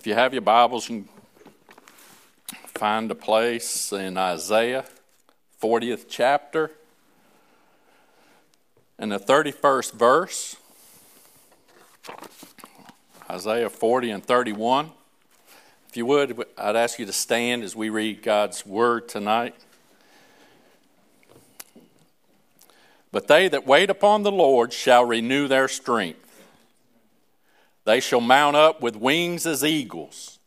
If you have your Bibles, you find a place in Isaiah, 40th chapter, and the 31st verse. Isaiah 40 and 31. If you would, I'd ask you to stand as we read God's word tonight. But they that wait upon the Lord shall renew their strength. They shall mount up with wings as eagles.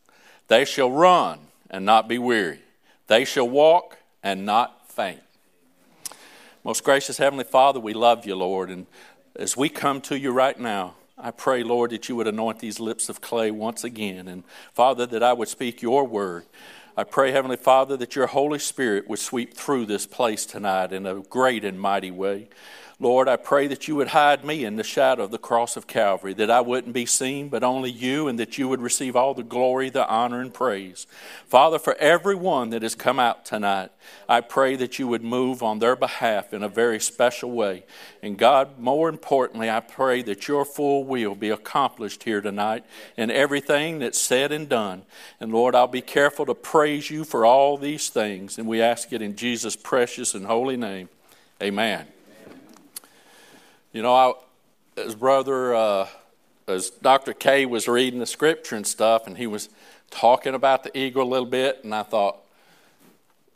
They shall run and not be weary. They shall walk and not faint. Most gracious Heavenly Father, we love you, Lord. And as we come to you right now, I pray, Lord, that you would anoint these lips of clay once again. And Father, that I would speak your word. I pray, Heavenly Father, that your Holy Spirit would sweep through this place tonight in a great and mighty way. Lord, I pray that you would hide me in the shadow of the cross of Calvary, that I wouldn't be seen, but only you, and that you would receive all the glory, the honor, and praise. Father, for everyone that has come out tonight, I pray that you would move on their behalf in a very special way. And God, more importantly, I pray that your full will be accomplished here tonight in everything that's said and done. And Lord, I'll be careful to praise you for all these things. And we ask it in Jesus' precious and holy name. Amen. You know, I, as brother, uh, as Dr. K was reading the scripture and stuff, and he was talking about the eagle a little bit, and I thought,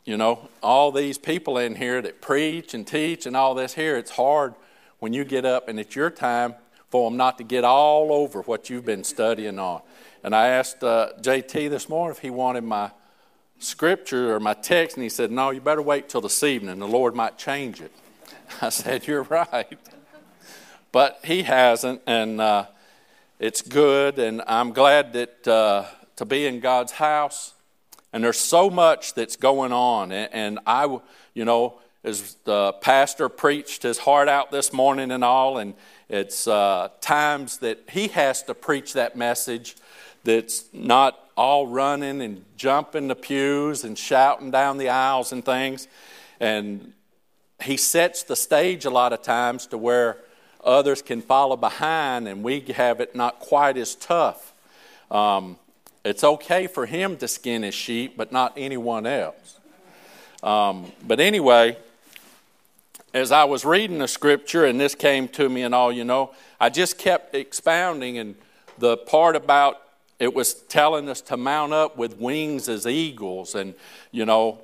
you know, all these people in here that preach and teach and all this here, it's hard when you get up and it's your time for them not to get all over what you've been studying on. And I asked uh, JT this morning if he wanted my scripture or my text, and he said, No, you better wait till this evening. The Lord might change it. I said, You're right but he hasn't, and uh, it's good. And I'm glad that uh, to be in God's house. And there's so much that's going on, and, and I, you know, as the pastor preached his heart out this morning and all, and it's uh, times that he has to preach that message that's not all running and jumping the pews and shouting down the aisles and things. And he sets the stage a lot of times to where others can follow behind and we have it not quite as tough. Um, it's okay for him to skin his sheep, but not anyone else. Um, but anyway, as I was reading the scripture and this came to me and all, you know, I just kept expounding and the part about it was telling us to mount up with wings as eagles and, you know,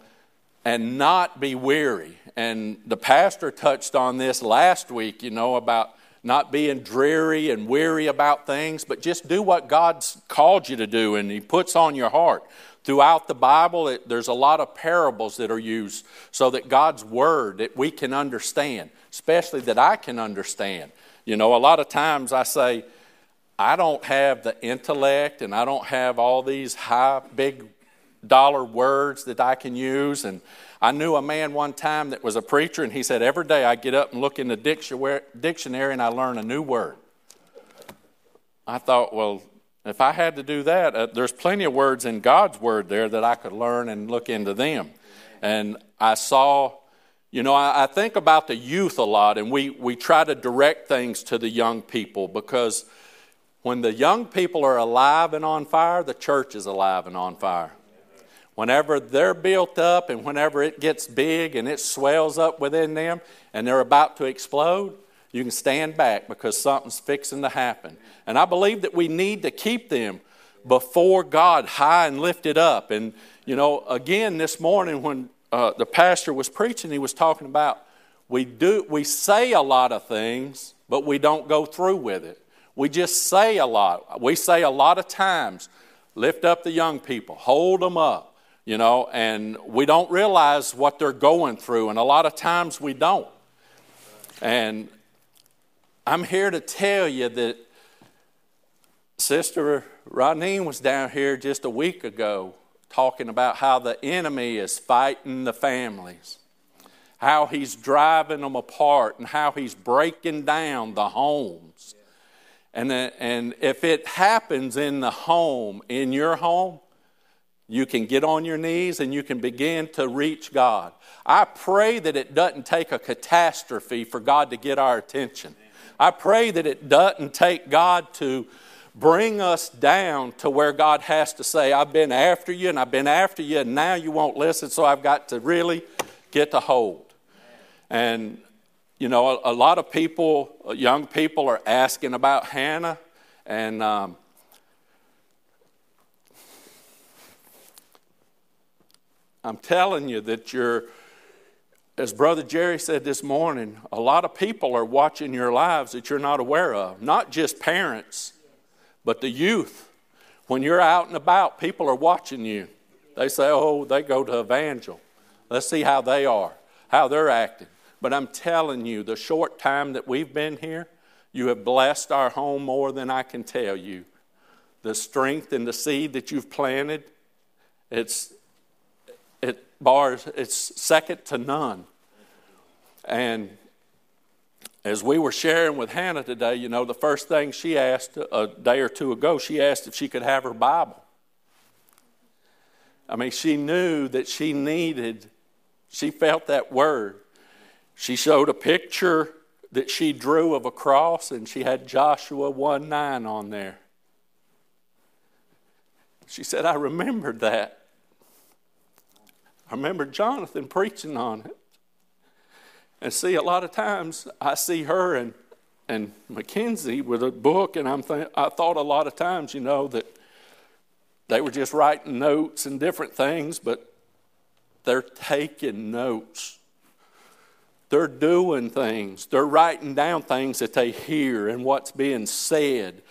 and not be weary. And the pastor touched on this last week, you know, about not being dreary and weary about things, but just do what God's called you to do and He puts on your heart. Throughout the Bible, it, there's a lot of parables that are used so that God's Word that we can understand, especially that I can understand. You know, a lot of times I say, I don't have the intellect and I don't have all these high, big dollar words that I can use. And I knew a man one time that was a preacher, and he said, Every day I get up and look in the dictionary and I learn a new word. I thought, well, if I had to do that, uh, there's plenty of words in God's word there that I could learn and look into them. And I saw, you know, I, I think about the youth a lot, and we, we try to direct things to the young people because when the young people are alive and on fire, the church is alive and on fire. Whenever they're built up and whenever it gets big and it swells up within them and they're about to explode, you can stand back because something's fixing to happen. And I believe that we need to keep them before God high and lifted up. And, you know, again, this morning when uh, the pastor was preaching, he was talking about we, do, we say a lot of things, but we don't go through with it. We just say a lot. We say a lot of times, lift up the young people, hold them up you know, and we don't realize what they're going through, and a lot of times we don't. And I'm here to tell you that Sister Ronine was down here just a week ago talking about how the enemy is fighting the families, how he's driving them apart, and how he's breaking down the homes. And, and if it happens in the home, in your home, you can get on your knees and you can begin to reach God. I pray that it doesn't take a catastrophe for God to get our attention. I pray that it doesn't take God to bring us down to where God has to say, I've been after you and I've been after you and now you won't listen, so I've got to really get to hold. And, you know, a, a lot of people, young people, are asking about Hannah. And um, I'm telling you that you're, as Brother Jerry said this morning, a lot of people are watching your lives that you're not aware of. Not just parents, but the youth. When you're out and about, people are watching you. They say, oh, they go to Evangel. Let's see how they are, how they're acting. But I'm telling you, the short time that we've been here, you have blessed our home more than I can tell you. The strength and the seed that you've planted, it's, it bars, it's second to none. And as we were sharing with Hannah today, you know, the first thing she asked a day or two ago, she asked if she could have her Bible. I mean, she knew that she needed, she felt that word. She showed a picture that she drew of a cross, and she had Joshua 1 9 on there. She said, I remembered that. I remember Jonathan preaching on it. And see, a lot of times I see her and, and Mackenzie with a book, and I'm th- I thought a lot of times, you know, that they were just writing notes and different things, but they're taking notes. They're doing things. They're writing down things that they hear and what's being said.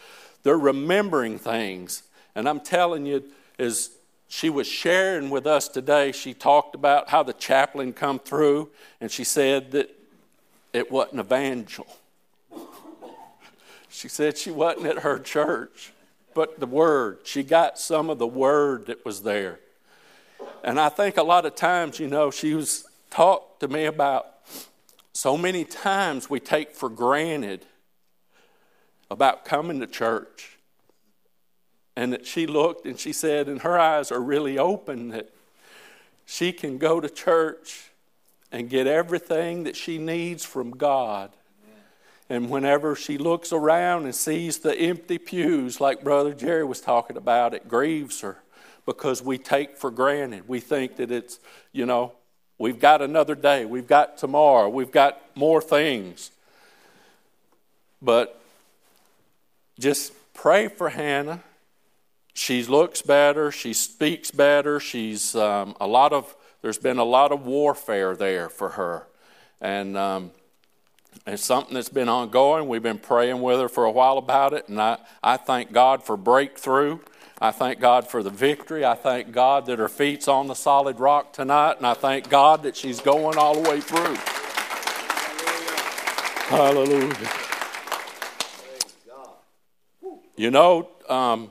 They're remembering things. And I'm telling you, as she was sharing with us today, she talked about how the chaplain come through, and she said that it wasn't evangel. She said she wasn't at her church, but the word. She got some of the word that was there. And I think a lot of times, you know, she was talked to me about so many times we take for granted about coming to church. And that she looked and she said, and her eyes are really open, that she can go to church and get everything that she needs from God. And whenever she looks around and sees the empty pews, like Brother Jerry was talking about, it grieves her because we take for granted. We think that it's, you know, We've got another day. We've got tomorrow. We've got more things. But just pray for Hannah. She looks better. She speaks better. She's um, a lot of, there's been a lot of warfare there for her. And um, it's something that's been ongoing. We've been praying with her for a while about it. And I, I thank God for breakthrough. I thank God for the victory. I thank God that her feet's on the solid rock tonight, and I thank God that she's going all the way through. Hallelujah. Hallelujah. You know, um,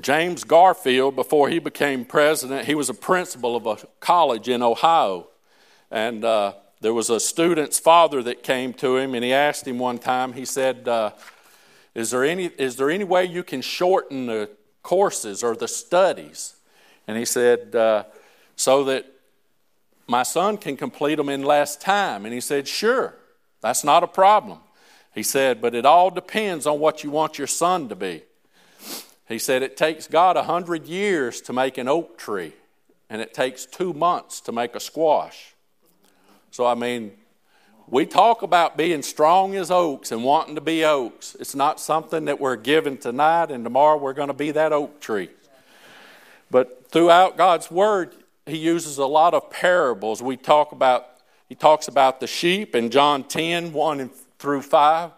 James Garfield, before he became president, he was a principal of a college in Ohio. And uh, there was a student's father that came to him, and he asked him one time, he said, uh, is there any, is there any way you can shorten the courses or the studies? And he said, uh, So that my son can complete them in less time. And he said, Sure, that's not a problem. He said, But it all depends on what you want your son to be. He said, It takes God a hundred years to make an oak tree, and it takes two months to make a squash. So, I mean, we talk about being strong as oaks and wanting to be oaks. It's not something that we're given tonight and tomorrow we're going to be that oak tree. But throughout God's word, he uses a lot of parables. We talk about he talks about the sheep in John 10, 1 through 5.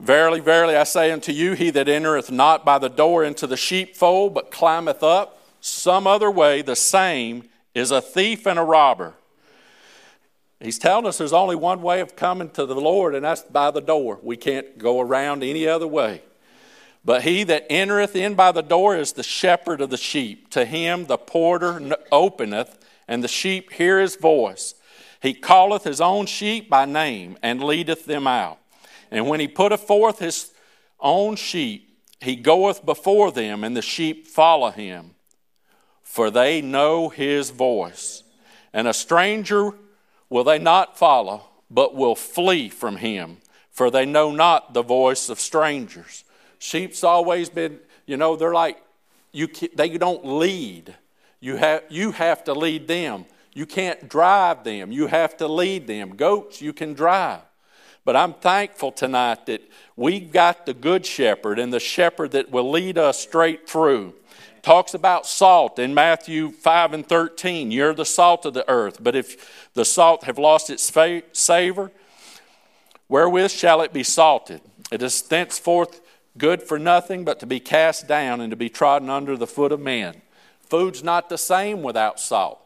Verily, verily, I say unto you, he that entereth not by the door into the sheepfold, but climbeth up some other way, the same is a thief and a robber. He's telling us there's only one way of coming to the Lord, and that's by the door. We can't go around any other way. But he that entereth in by the door is the shepherd of the sheep. To him the porter openeth, and the sheep hear his voice. He calleth his own sheep by name, and leadeth them out. And when he putteth forth his own sheep, he goeth before them, and the sheep follow him, for they know his voice. And a stranger will they not follow, but will flee from him. for they know not the voice of strangers. Sheep's always been, you know, they're like, you, they don't lead. You have, you have to lead them. You can't drive them. You have to lead them. Goats, you can drive. But I'm thankful tonight that we've got the good shepherd and the shepherd that will lead us straight through. Talks about salt in Matthew 5 and 13. You're the salt of the earth. But if the salt have lost its savor, wherewith shall it be salted? It is thenceforth good for nothing but to be cast down and to be trodden under the foot of men. Food's not the same without salt.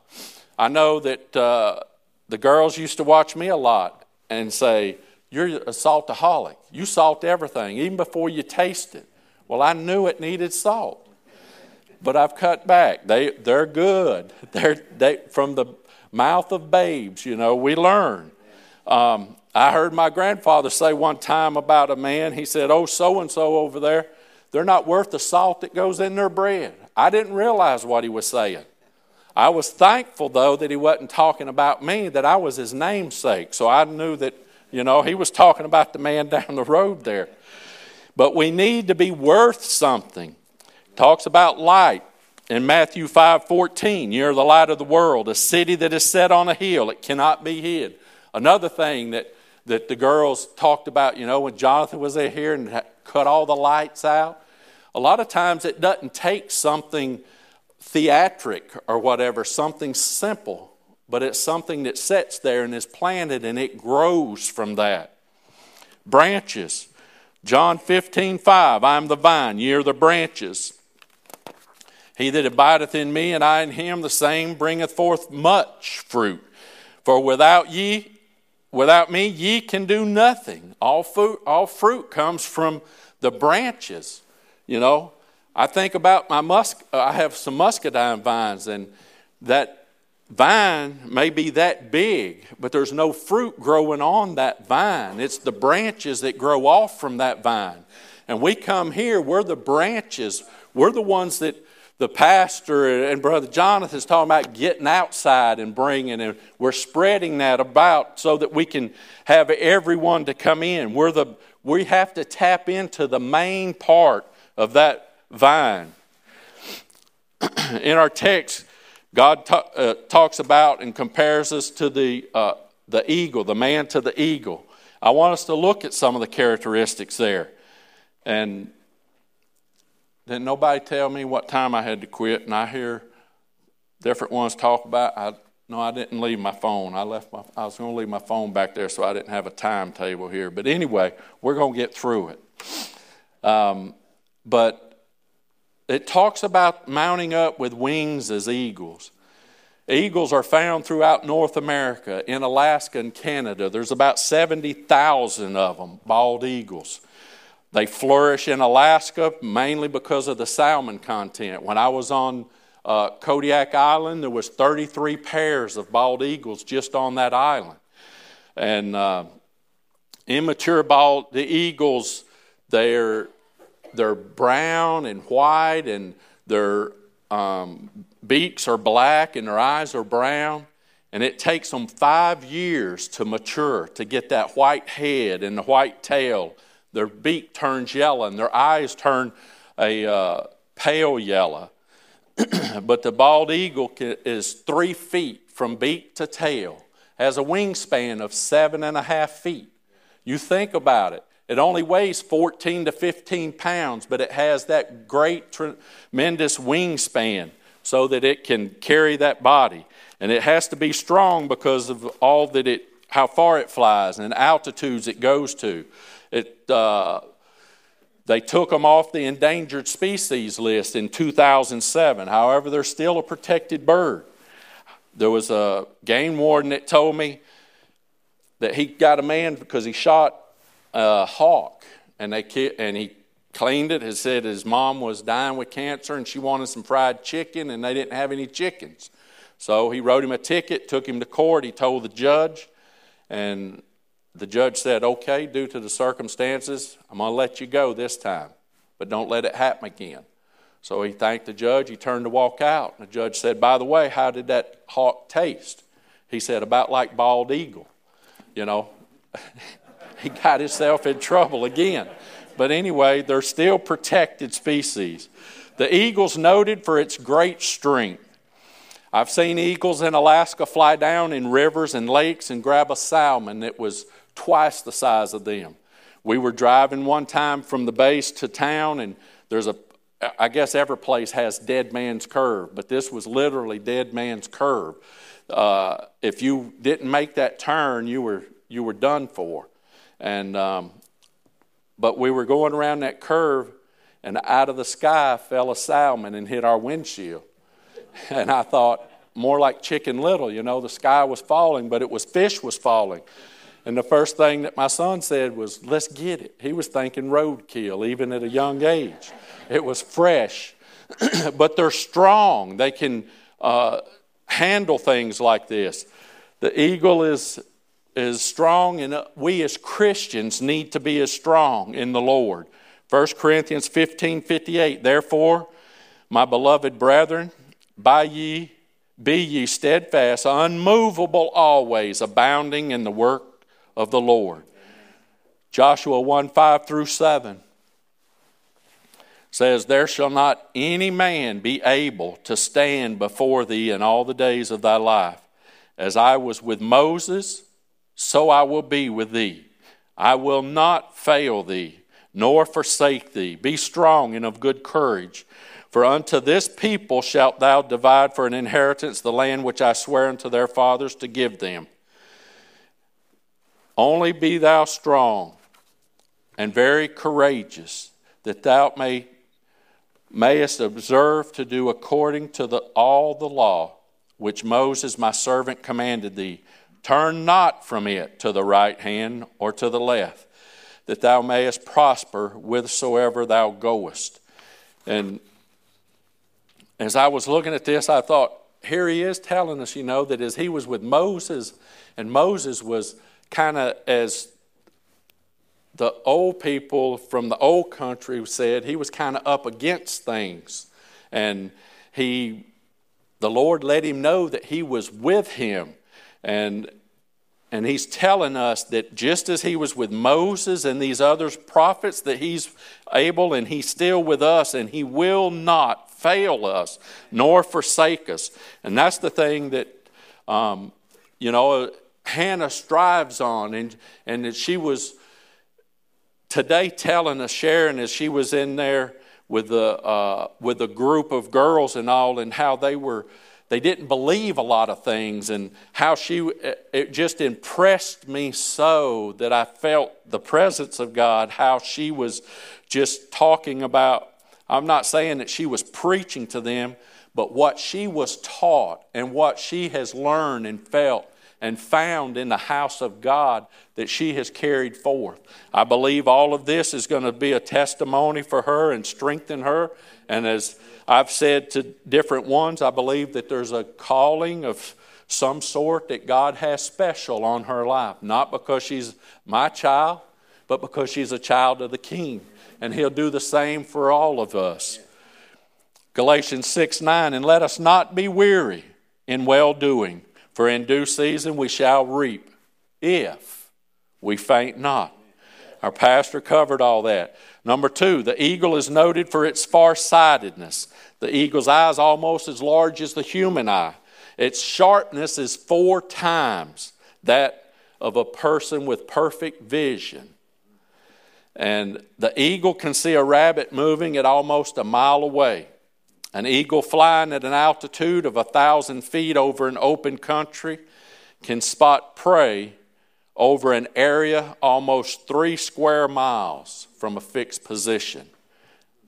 I know that uh, the girls used to watch me a lot and say, You're a saltaholic. You salt everything, even before you taste it. Well, I knew it needed salt, but I've cut back. They, they're good. They're, they, from the mouth of babes, you know, we learn. Um, I heard my grandfather say one time about a man, he said, Oh, so and so over there, they're not worth the salt that goes in their bread. I didn't realize what he was saying. I was thankful, though, that he wasn't talking about me, that I was his namesake. So I knew that, you know, he was talking about the man down the road there. But we need to be worth something. Talks about light in Matthew 5 14. You're the light of the world, a city that is set on a hill, it cannot be hid. Another thing that, that the girls talked about, you know, when Jonathan was there here and cut all the lights out, a lot of times it doesn't take something theatric or whatever, something simple, but it's something that sits there and is planted and it grows from that. Branches. John 15, 5, I am the vine, ye are the branches. He that abideth in me and I in him, the same bringeth forth much fruit. For without ye, without me, ye can do nothing. All fruit, all fruit comes from the branches. You know, I think about my musk. I have some muscadine vines, and that vine may be that big, but there's no fruit growing on that vine. It's the branches that grow off from that vine. And we come here, we're the branches. We're the ones that the pastor and Brother Jonathan is talking about getting outside and bringing, and we're spreading that about so that we can have everyone to come in. We're the, we have to tap into the main part of that vine. In our text, God ta- uh, talks about and compares us to the, uh, the eagle, the man to the eagle. I want us to look at some of the characteristics there. And didn't nobody tell me what time I had to quit, and I hear different ones talk about. I, no, I didn't leave my phone. I left my. I was going to leave my phone back there, so I didn't have a timetable here. But anyway, we're going to get through it. Um, but it talks about mounting up with wings as eagles. Eagles are found throughout North America, in Alaska and Canada. There's about 70,000 of them, bald eagles. They flourish in Alaska mainly because of the salmon content. When I was on uh, Kodiak Island, there was 33 pairs of bald eagles just on that island. And uh, immature bald, the eagles, they're they're brown and white, and their um, beaks are black, and their eyes are brown. And it takes them five years to mature to get that white head and the white tail. Their beak turns yellow, and their eyes turn a uh, pale yellow. but the bald eagle is three feet from beak to tail, has a wingspan of seven and a half feet. You think about it. It only weighs 14 to 15 pounds, but it has that great, tremendous wingspan so that it can carry that body. And it has to be strong because of all that it, how far it flies and altitudes it goes to. It, uh, they took them off the endangered species list in 2007. However, they're still a protected bird. There was a game warden that told me that he got a man because he shot a hawk, and they and he cleaned it. He said his mom was dying with cancer, and she wanted some fried chicken, and they didn't have any chickens. So he wrote him a ticket, took him to court. He told the judge, and the judge said, "Okay, due to the circumstances, I'm going to let you go this time, but don't let it happen again." So he thanked the judge. He turned to walk out. The judge said, By the way, how did that hawk taste? He said, About like bald eagle. You know, he got himself in trouble again. But anyway, they're still protected species. The eagle's noted for its great strength. I've seen eagles in Alaska fly down in rivers and lakes and grab a salmon that was twice the size of them. We were driving one time from the base to town, and there's a, I guess every place has dead man's curve, but this was literally dead man's curve. Uh, if you didn't make that turn, you were you were done for. And um, but we were going around that curve, and out of the sky fell a salmon and hit our windshield. And I thought, more like Chicken Little, you know, the sky was falling, but it was fish was falling. And the first thing that my son said was, let's get it. He was thinking roadkill, even at a young age. It was fresh, but they're strong. They can uh, handle things like this. The eagle is, is strong, and we as Christians need to be as strong in the Lord. 1 Corinthians 15 58, therefore, my beloved brethren, by ye be ye steadfast, unmovable always, abounding in the work of the Lord. Joshua 1 5 through 7 says, There shall not any man be able to stand before thee in all the days of thy life. As I was with Moses, so I will be with thee. I will not fail thee, nor forsake thee. Be strong and of good courage. For unto this people shalt thou divide for an inheritance the land which I swear unto their fathers to give them. Only be thou strong and very courageous, that thou may, mayest observe to do according to the, all the law which Moses my servant commanded thee. Turn not from it to the right hand or to the left, that thou mayest prosper whithersoever thou goest. And as I was looking at this, I thought, here he is telling us, you know, that as he was with Moses, and Moses was kind of as the old people from the old country said, he was kind of up against things. And he, the Lord let him know that he was with him. And, and he's telling us that just as he was with Moses and these other prophets, that he's able and he's still with us and he will not fail us nor forsake us. And that's the thing that, um, you know, Hannah strives on. And, and that she was today telling us, sharing as she was in there with the, uh, with a group of girls and all, and how they were they didn't believe a lot of things and how she it just impressed me so that i felt the presence of god how she was just talking about i'm not saying that she was preaching to them but what she was taught and what she has learned and felt and found in the house of God that she has carried forth. I believe all of this is going to be a testimony for her and strengthen her. And as I've said to different ones, I believe that there's a calling of some sort that God has special on her life, not because she's my child, but because she's a child of the King. And He'll do the same for all of us. Galatians 6 9, and let us not be weary in well doing. For in due season we shall reap if we faint not. Our pastor covered all that. Number two, the eagle is noted for its farsightedness. The eagle's eye is almost as large as the human eye. Its sharpness is four times that of a person with perfect vision. And the eagle can see a rabbit moving at almost a mile away. An eagle flying at an altitude of a thousand feet over an open country can spot prey over an area almost three square miles from a fixed position.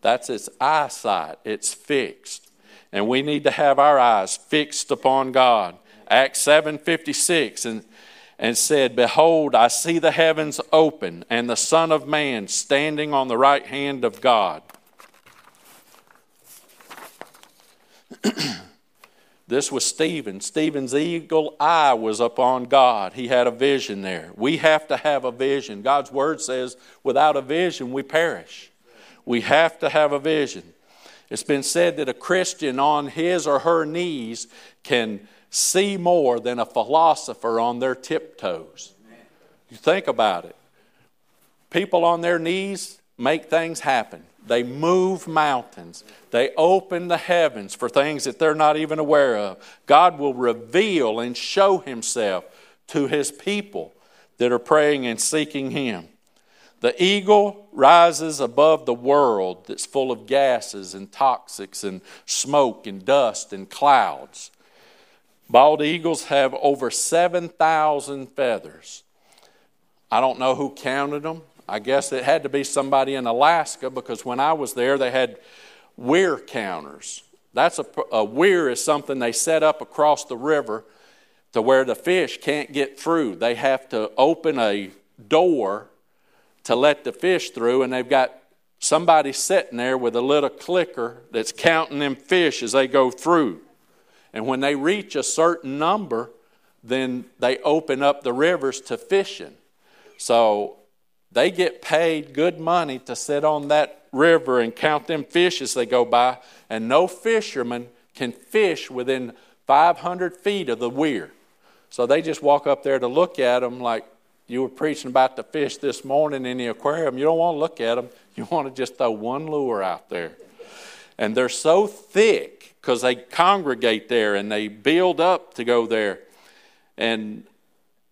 That's its eyesight, it's fixed. And we need to have our eyes fixed upon God. Acts 7:56 and and said, Behold, I see the heavens open, and the Son of Man standing on the right hand of God. this was Stephen. Stephen's eagle eye was upon God. He had a vision there. We have to have a vision. God's word says, without a vision, we perish. We have to have a vision. It's been said that a Christian on his or her knees can see more than a philosopher on their tiptoes. You think about it. people on their knees make things happen. They move mountains. They open the heavens for things that they're not even aware of. God will reveal and show Himself to His people that are praying and seeking Him. The eagle rises above the world that's full of gases and toxics and smoke and dust and clouds. Bald eagles have over 7,000 feathers. I don't know who counted them. I guess it had to be somebody in Alaska because when I was there, they had weir counters. That's a, a weir is something they set up across the river to where the fish can't get through. They have to open a door to let the fish through, and they've got somebody sitting there with a little clicker that's counting them fish as they go through. And when they reach a certain number, then they open up the rivers to fishing. So they get paid good money to sit on that river and count them fish as they go by, and no fisherman can fish within 500 feet of the weir. So they just walk up there to look at them like you were preaching about the fish this morning in the aquarium. You don't want to look at them, you want to just throw one lure out there. And they're so thick because they congregate there and they build up to go there. And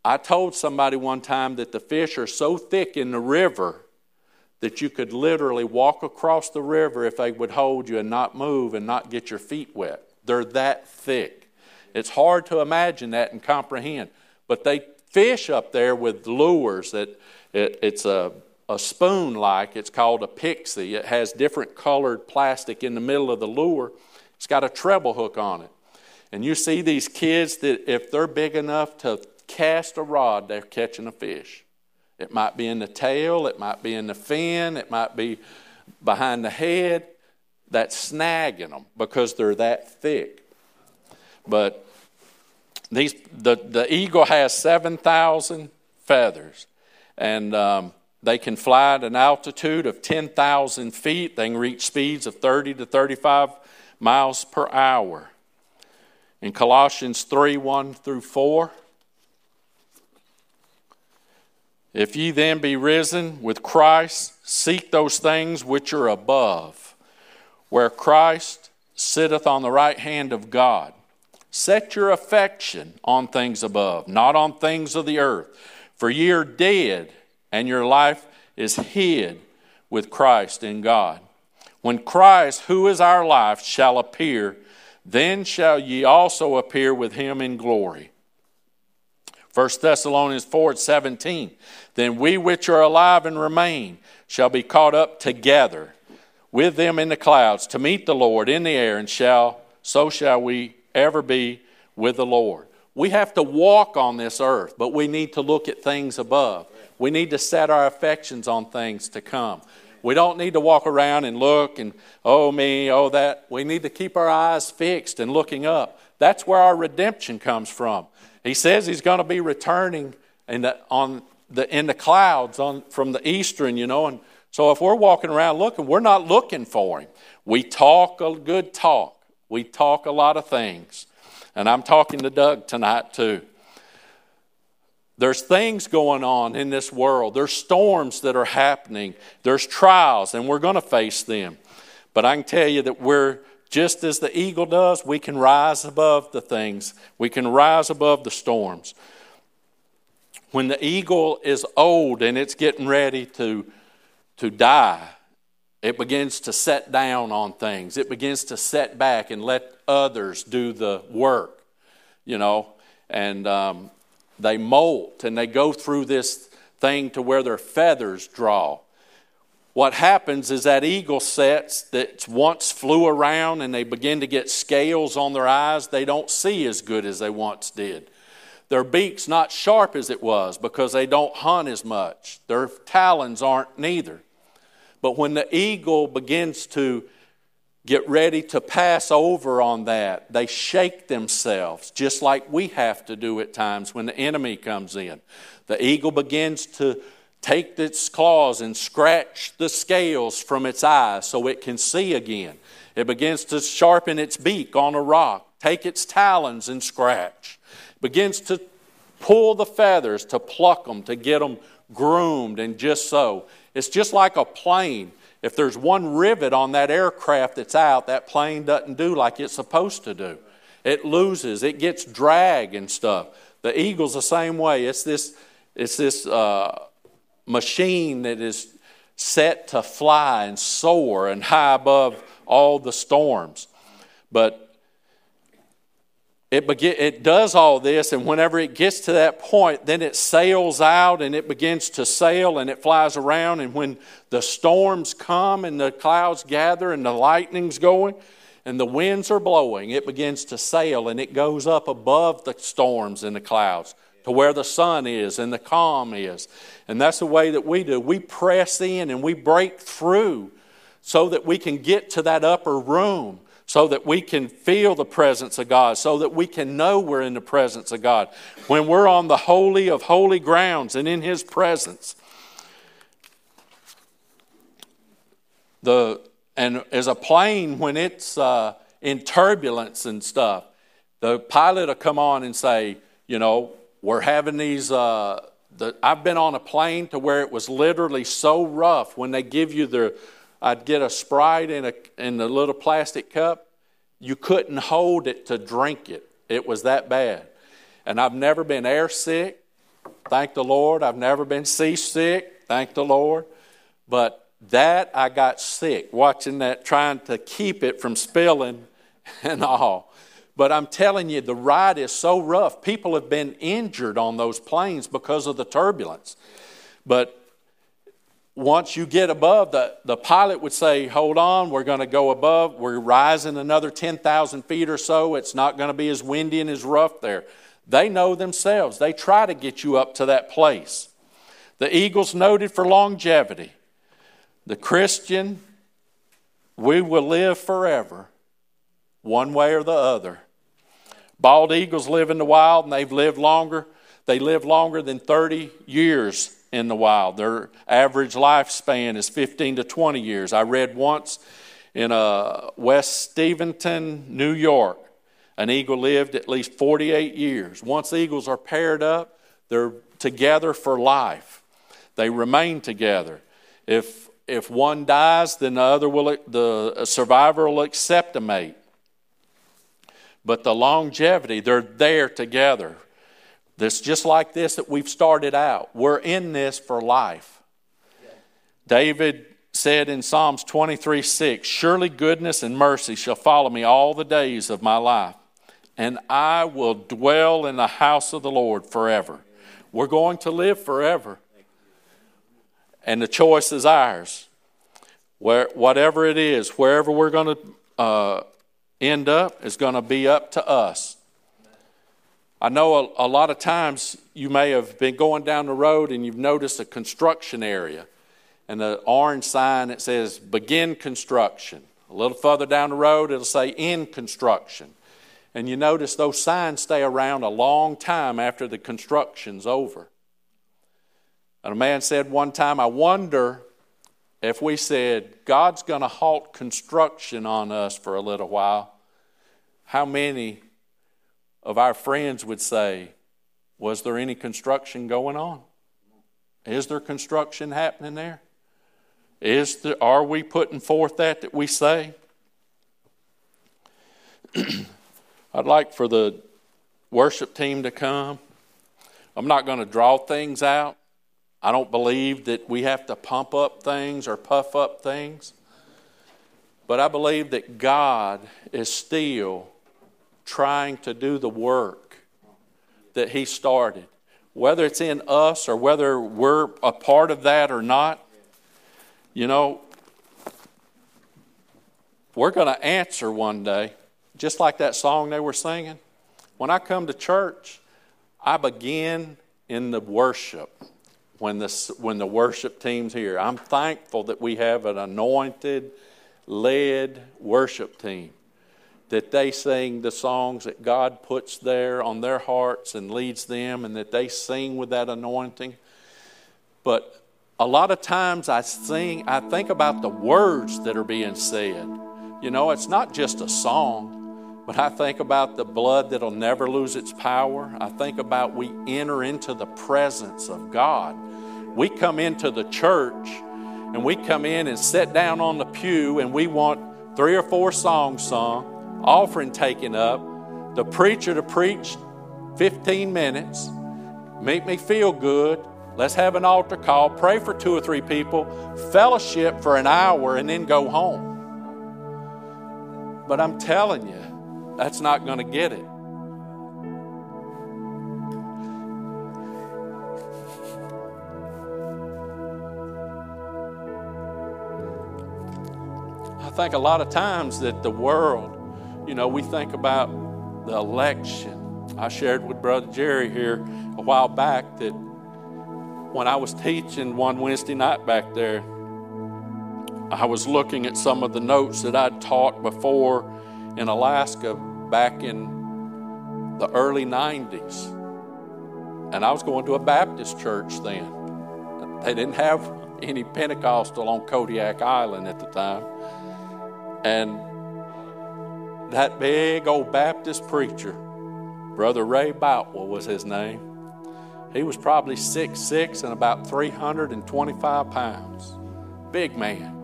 I told somebody one time that the fish are so thick in the river that you could literally walk across the river if they would hold you and not move and not get your feet wet. They're that thick. It's hard to imagine that and comprehend. But they fish up there with lures that it, it's a, a spoon like, it's called a pixie. It has different colored plastic in the middle of the lure. It's got a treble hook on it. And you see these kids that if they're big enough to cast a rod, they're catching a fish. It might be in the tail, it might be in the fin, it might be behind the head. That's snagging them because they're that thick. But these, the, the eagle has 7,000 feathers, and um, they can fly at an altitude of 10,000 feet. They can reach speeds of 30 to 35 miles per hour. In Colossians 3 1 through 4, If ye then be risen with Christ, seek those things which are above, where Christ sitteth on the right hand of God. Set your affection on things above, not on things of the earth. For ye are dead, and your life is hid with Christ in God. When Christ, who is our life, shall appear, then shall ye also appear with him in glory. 1 Thessalonians 4 17. Then we which are alive and remain shall be caught up together with them in the clouds to meet the Lord in the air, and shall so shall we ever be with the Lord. We have to walk on this earth, but we need to look at things above. We need to set our affections on things to come. We don't need to walk around and look and, oh, me, oh, that. We need to keep our eyes fixed and looking up. That's where our redemption comes from. He says he's going to be returning in the, on the, in the clouds on, from the eastern, you know. And so if we're walking around looking, we're not looking for him. We talk a good talk. We talk a lot of things. And I'm talking to Doug tonight too. There's things going on in this world. There's storms that are happening. There's trials, and we're going to face them. But I can tell you that we're just as the eagle does, we can rise above the things, we can rise above the storms. When the eagle is old and it's getting ready to, to die, it begins to set down on things. It begins to set back and let others do the work, you know. And um, they molt and they go through this thing to where their feathers draw what happens is that eagle sets that once flew around and they begin to get scales on their eyes, they don't see as good as they once did. Their beak's not sharp as it was because they don't hunt as much. Their talons aren't neither. But when the eagle begins to get ready to pass over on that, they shake themselves, just like we have to do at times when the enemy comes in. The eagle begins to take its claws and scratch the scales from its eyes so it can see again. It begins to sharpen its beak on a rock, take its talons and scratch. It begins to pull the feathers to pluck them, to get them groomed and just so. It's just like a plane. If there's one rivet on that aircraft that's out, that plane doesn't do like it's supposed to do. It loses, it gets drag and stuff. The eagle's the same way. It's this, it's this uh, machine that is set to fly and soar and high above all the storms. But it, it does all this, and whenever it gets to that point, then it sails out and it begins to sail and it flies around. And when the storms come and the clouds gather and the lightning's going and the winds are blowing, it begins to sail and it goes up above the storms and the clouds to where the sun is and the calm is. And that's the way that we do. We press in and we break through so that we can get to that upper room so that we can feel the presence of God, so that we can know we're in the presence of God. When we're on the holy of holy grounds and in His presence, the and as a plane when it's uh, in turbulence and stuff, the pilot will come on and say, you know, we're having these. Uh, the, I've been on a plane to where it was literally so rough when they give you the I'd get a Sprite in a, in a little plastic cup. You couldn't hold it to drink it. It was that bad. And I've never been air sick. Thank the Lord. I've never been seasick. Thank the Lord. But that I got sick watching that, trying to keep it from spilling and all. But I'm telling you, the ride is so rough. People have been injured on those planes because of the turbulence. But once you get above, the, the pilot would say, Hold on, we're going to go above. We're rising another 10,000 feet or so. It's not going to be as windy and as rough there. They know themselves. They try to get you up to that place. The eagle's noted for longevity. The Christian, we will live forever, one way or the other. Bald eagles live in the wild and they've lived longer. They live longer than 30 years in the wild. Their average lifespan is 15 to 20 years. I read once in uh, West Steventon, New York, an eagle lived at least 48 years. Once eagles are paired up, they're together for life. They remain together. If if one dies, then the other will the survivor will accept a mate. But the longevity, they're there together this just like this that we've started out. We're in this for life. David said in Psalms 23 6, Surely goodness and mercy shall follow me all the days of my life, and I will dwell in the house of the Lord forever. We're going to live forever. And the choice is ours. Where, whatever it is, wherever we're going to uh, end up, is going to be up to us. I know a, a, lot of times you may have been going down the road and you've noticed a construction area and the orange sign that says begin construction. A little further down the road, it'll say in construction. And you notice those signs stay around a long time after the construction's over. And a man said one time, I wonder if we said, God's going to halt construction on us for a little while, how many of our friends would say, Was there any construction going on? Is there construction happening there? Is there, are we putting forth that that we say? I'd like for the worship team to come. I'm not going to draw things out. I don't believe that we have to pump up things or puff up things. But I believe that God is still trying to do the work that He started. Whether it's in us or whether we're a part of that or not, you know, we're going to answer one day, just like that song they were singing. When I come to church, I begin in the worship when the, when the worship team's here. I'm thankful that we have an anointed, led worship team that they sing the songs that God puts there on their hearts and leads them, and that they sing with that anointing. But a lot of times I sing, I think about the words that are being said. You know, it's not just a song, but I think about the blood that'll never lose its power. I think about we enter into the presence of God we come into the church and we come in and sit down on the pew and we want three or four songs sung, offering taken up, the preacher to preach 15 minutes, make me feel good. Let's have an altar call, pray for two or three people, fellowship for an hour, and then go home. But I'm telling you, that's not going to get it. I think a lot of times that the world, you know, we think about the election. I shared with Brother Jerry here a while back that when I was teaching one Wednesday night back there, I was looking at some of the notes that I'd taught before in Alaska back in the early 90s. And I was going to a Baptist church then. They didn't have any Pentecostal on Kodiak Island at the time. And that big old Baptist preacher, Brother Ray Boutwell was his name. He was probably six six and about 325 pounds. Big man.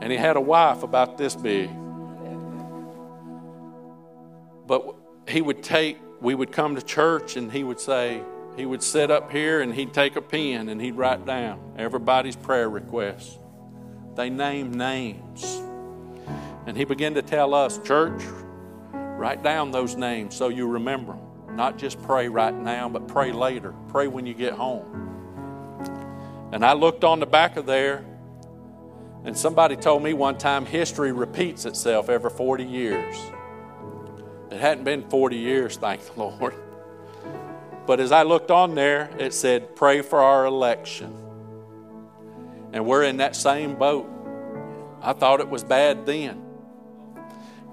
And he had a wife about this big. But he would take, we would come to church and he would say, he would sit up here and he'd take a pen and he'd write down everybody's prayer requests. They named names. And he began to tell us, church, write down those names so you remember them. Not just pray right now, but pray later. Pray when you get home. And I looked on the back of there, and somebody told me one time history repeats itself every 40 years. It hadn't been 40 years, thank the Lord. But as I looked on there, it said, Pray for our election. And we're in that same boat. I thought it was bad then.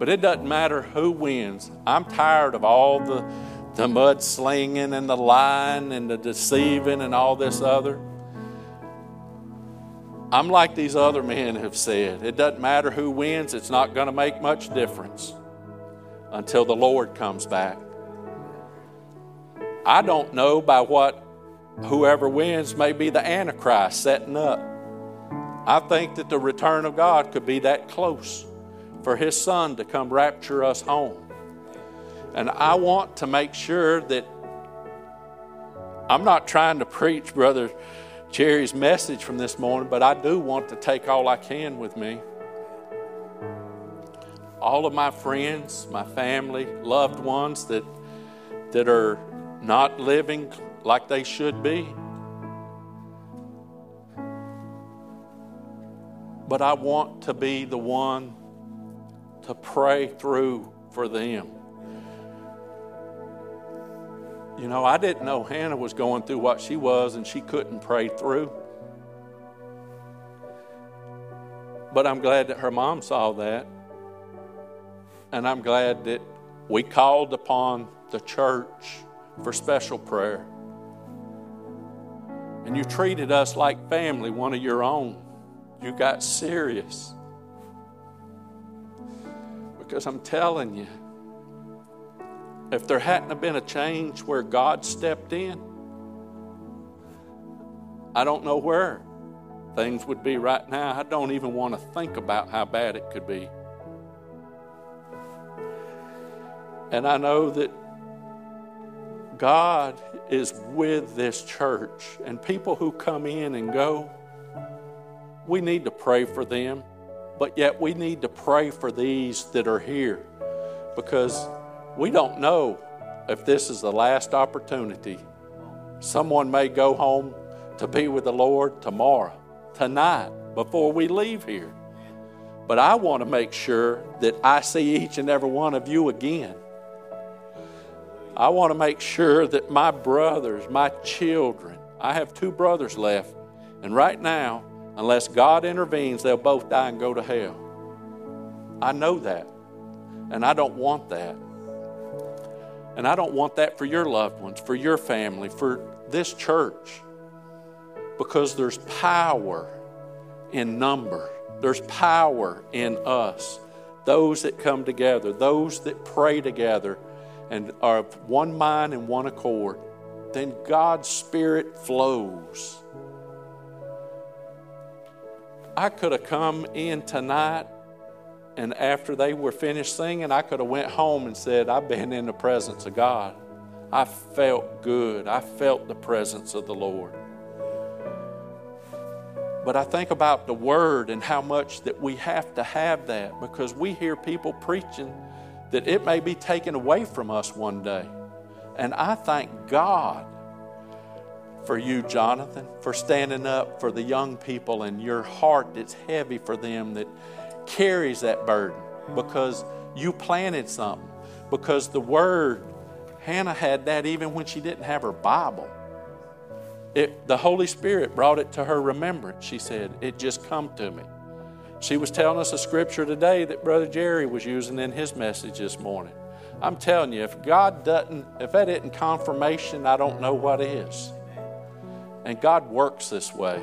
But it doesn't matter who wins. I'm tired of all the, the mudslinging and the lying and the deceiving and all this other. I'm like these other men have said. It doesn't matter who wins, it's not going to make much difference until the Lord comes back. I don't know by what whoever wins may be the Antichrist setting up. I think that the return of God could be that close for His Son to come rapture us home. And I want to make sure that I'm not trying to preach Brother Jerry's message from this morning, but I do want to take all I can with me. All of my friends, my family, loved ones that, that are not living like they should be. But I want to be the one to pray through for them. You know, I didn't know Hannah was going through what she was and she couldn't pray through. But I'm glad that her mom saw that. And I'm glad that we called upon the church for special prayer. And you treated us like family, one of your own. You got serious. Because I'm telling you, if there hadn't been a change where God stepped in, I don't know where things would be right now. I don't even want to think about how bad it could be. And I know that God is with this church and people who come in and go. We need to pray for them, but yet we need to pray for these that are here because we don't know if this is the last opportunity. Someone may go home to be with the Lord tomorrow, tonight, before we leave here. But I want to make sure that I see each and every one of you again. I want to make sure that my brothers, my children, I have two brothers left, and right now, unless God intervenes, they'll both die and go to hell. I know that, and I don't want that. And I don't want that for your loved ones, for your family, for this church. Because there's power in number, there's power in us. Those that come together, those that pray together and are of one mind and one accord. then God's Spirit flows. I could have come in tonight and after they were finished singing, I could have went home and said, I've been in the presence of God. I felt good. I felt the presence of the Lord. But I think about the word and how much that we have to have that because we hear people preaching that it may be taken away from us one day. And I thank God for you, Jonathan, for standing up for the young people and your heart that's heavy for them that carries that burden because you planted something. Because the word, Hannah had that even when she didn't have her Bible. It, the Holy Spirit brought it to her remembrance. She said, It just come to me. She was telling us a scripture today that Brother Jerry was using in his message this morning. I'm telling you, if God doesn't, if that isn't confirmation, I don't know what is. And God works this way.